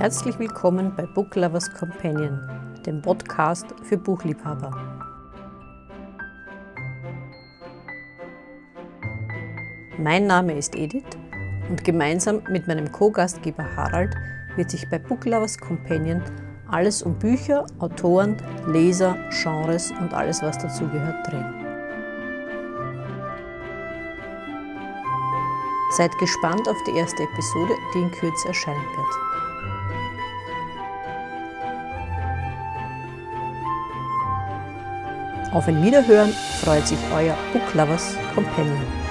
Herzlich willkommen bei Book Lovers Companion, dem Podcast für Buchliebhaber. Mein Name ist Edith und gemeinsam mit meinem Co-Gastgeber Harald wird sich bei Book Lovers Companion alles um Bücher, Autoren, Leser, Genres und alles, was dazugehört, drehen. Seid gespannt auf die erste Episode, die in Kürze erscheinen wird. Auf ein Wiederhören freut sich euer Book Lovers Companion.